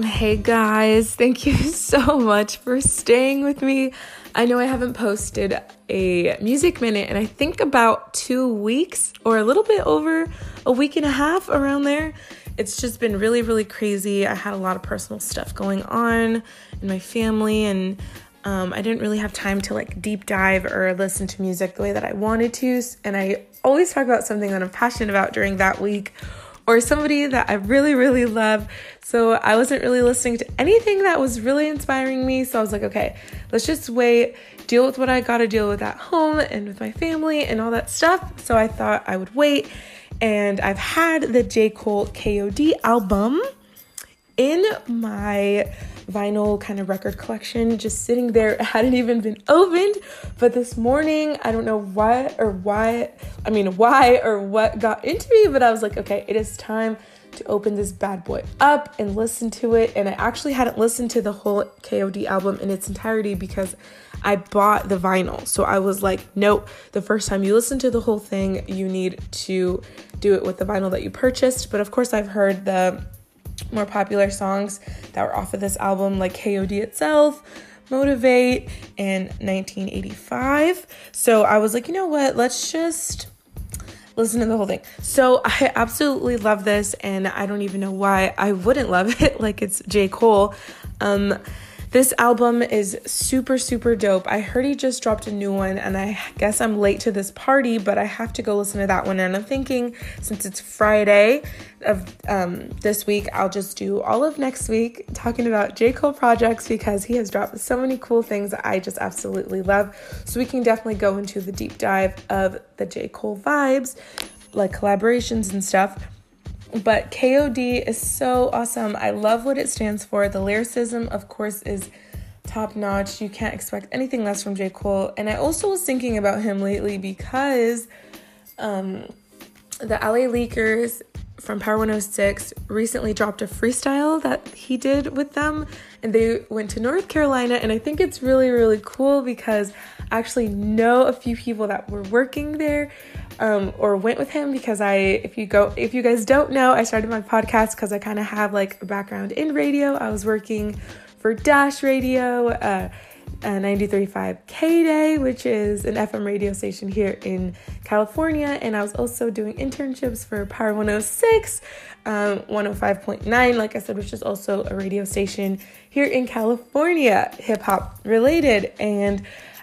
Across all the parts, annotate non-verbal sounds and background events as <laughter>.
Hey guys, thank you <laughs> so much for staying with me. I know I haven't posted a music minute in I think about two weeks or a little bit over a week and a half around there. It's just been really, really crazy. I had a lot of personal stuff going on in my family, and um, I didn't really have time to like deep dive or listen to music the way that I wanted to. And I always talk about something that I'm passionate about during that week or somebody that I really, really love. So I wasn't really listening to anything that was really inspiring me. So I was like, okay, let's just wait, deal with what I got to deal with at home and with my family and all that stuff. So I thought I would wait. And I've had the J. Cole KOD album in my vinyl kind of record collection just sitting there. It <laughs> hadn't even been opened. But this morning, I don't know what or why, I mean, why or what got into me, but I was like, okay, it is time to open this bad boy up and listen to it. And I actually hadn't listened to the whole KOD album in its entirety because I bought the vinyl. So I was like, nope, the first time you listen to the whole thing, you need to do it with the vinyl that you purchased. But of course, I've heard the more popular songs that were off of this album, like KOD itself, Motivate, and 1985. So I was like, you know what? Let's just listen to the whole thing. So <laughs> I absolutely love this, and I don't even know why I wouldn't love <laughs> it. Like it's J. Cole. Um, this album is super, super dope. I heard he just dropped a new one, and I guess I'm late to this party, but I have to go listen to that one. And I'm thinking, since it's Friday of um, this week, I'll just do all of next week talking about J. Cole projects because he has dropped so many cool things that I just absolutely love. So we can definitely go into the deep dive of the J. Cole vibes, like collaborations and stuff. But KOD is so awesome. I love what it stands for. The lyricism, of course, is top notch. You can't expect anything less from J. Cole. And I also was thinking about him lately because um, the LA Leakers from Power 106 recently dropped a freestyle that he did with them. And they went to North Carolina. And I think it's really, really cool because I actually know a few people that were working there um, or went with him because I, if you go, if you guys don't know, I started my podcast because I kind of have like a background in radio. I was working for Dash Radio, uh, uh, 93.5 K Day, which is an FM radio station here in California, and I was also doing internships for Power 106, um, 105.9, like I said, which is also a radio station here in California, hip hop related, and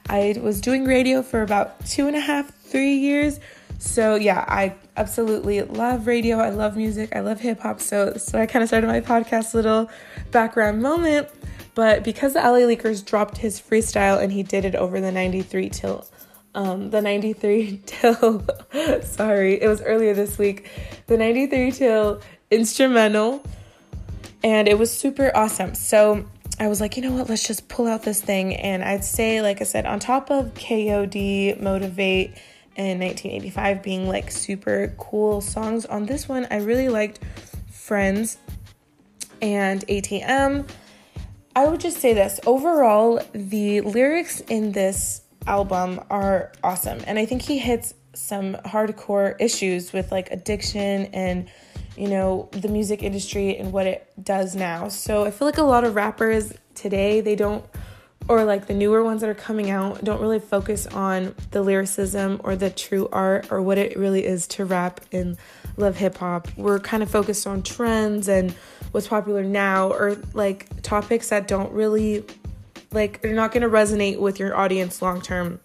I was doing radio for about two and a half, three years so yeah, I absolutely love radio. I love music. I love hip hop. So so I kind of started my podcast little background moment. But because the LA Leakers dropped his freestyle and he did it over the 93 till um, the 93 <laughs> till sorry, it was earlier this week. The 93 till instrumental and it was super awesome. So I was like, you know what, let's just pull out this thing. And I'd say, like I said, on top of KOD, Motivate, and 1985 being like super cool songs. On this one, I really liked Friends and ATM. I would just say this overall, the lyrics in this album are awesome, and I think he hits some hardcore issues with like addiction and you know the music industry and what it does now. So I feel like a lot of rappers today they don't or like the newer ones that are coming out don't really focus on the lyricism or the true art or what it really is to rap and love hip hop. We're kind of focused on trends and what's popular now or like topics that don't really like they're not going to resonate with your audience long term.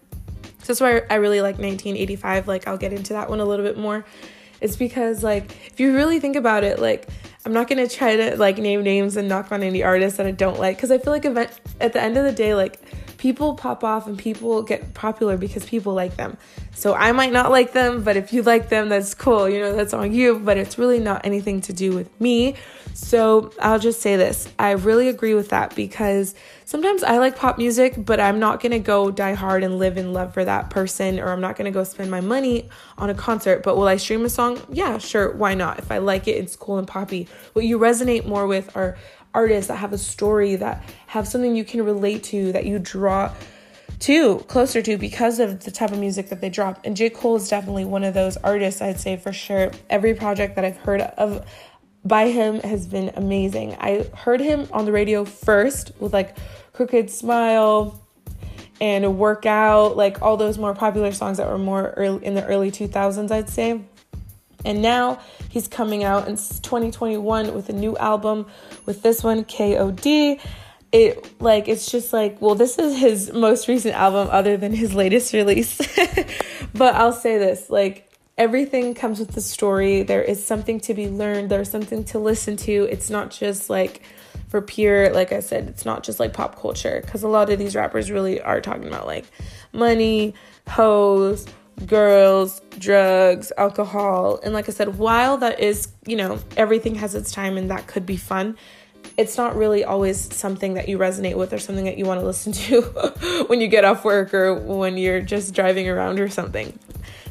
So that's why I really like 1985. Like I'll get into that one a little bit more. It's because like if you really think about it, like I'm not gonna try to like name names and knock on any artists that I don't like because I feel like event at the end of the day, like people pop off and people get popular because people like them. So I might not like them, but if you like them, that's cool. You know, that's on you, but it's really not anything to do with me. So I'll just say this I really agree with that because sometimes I like pop music, but I'm not gonna go die hard and live in love for that person, or I'm not gonna go spend my money on a concert. But will I stream a song? Yeah, sure, why not? If I like it, it's cool and poppy. What you resonate more with are artists that have a story, that have something you can relate to, that you draw to closer to because of the type of music that they drop. And J. Cole is definitely one of those artists, I'd say for sure. Every project that I've heard of by him has been amazing. I heard him on the radio first with like Crooked Smile and Workout, like all those more popular songs that were more early, in the early 2000s, I'd say. And now he's coming out in 2021 with a new album with this one, KOD. It like it's just like, well, this is his most recent album other than his latest release. <laughs> but I'll say this, like everything comes with the story. There is something to be learned, there's something to listen to. It's not just like for pure, like I said, it's not just like pop culture because a lot of these rappers really are talking about like money, hoes, girls, drugs, alcohol. And like I said, while that is, you know, everything has its time and that could be fun, it's not really always something that you resonate with or something that you want to listen to <laughs> when you get off work or when you're just driving around or something.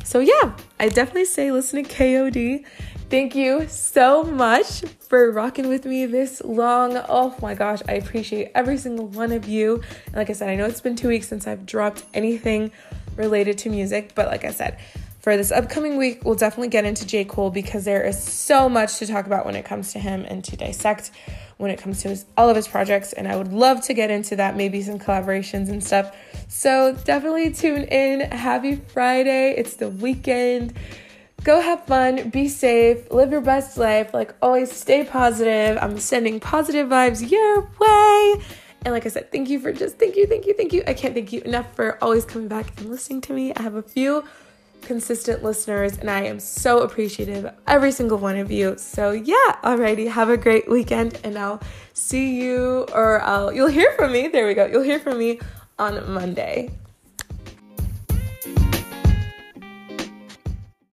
So, yeah, I definitely say listen to KOD. Thank you so much for rocking with me this long. Oh my gosh, I appreciate every single one of you. And like I said, I know it's been two weeks since I've dropped anything related to music, but like I said, for this upcoming week, we'll definitely get into J. Cole because there is so much to talk about when it comes to him and to dissect when it comes to his, all of his projects. And I would love to get into that, maybe some collaborations and stuff. So definitely tune in. Happy Friday. It's the weekend. Go have fun, be safe, live your best life. Like always, stay positive. I'm sending positive vibes your way. And like I said, thank you for just thank you, thank you, thank you. I can't thank you enough for always coming back and listening to me. I have a few consistent listeners, and I am so appreciative of every single one of you. So yeah, alrighty, have a great weekend, and I'll see you, or I'll you'll hear from me. There we go. You'll hear from me on Monday.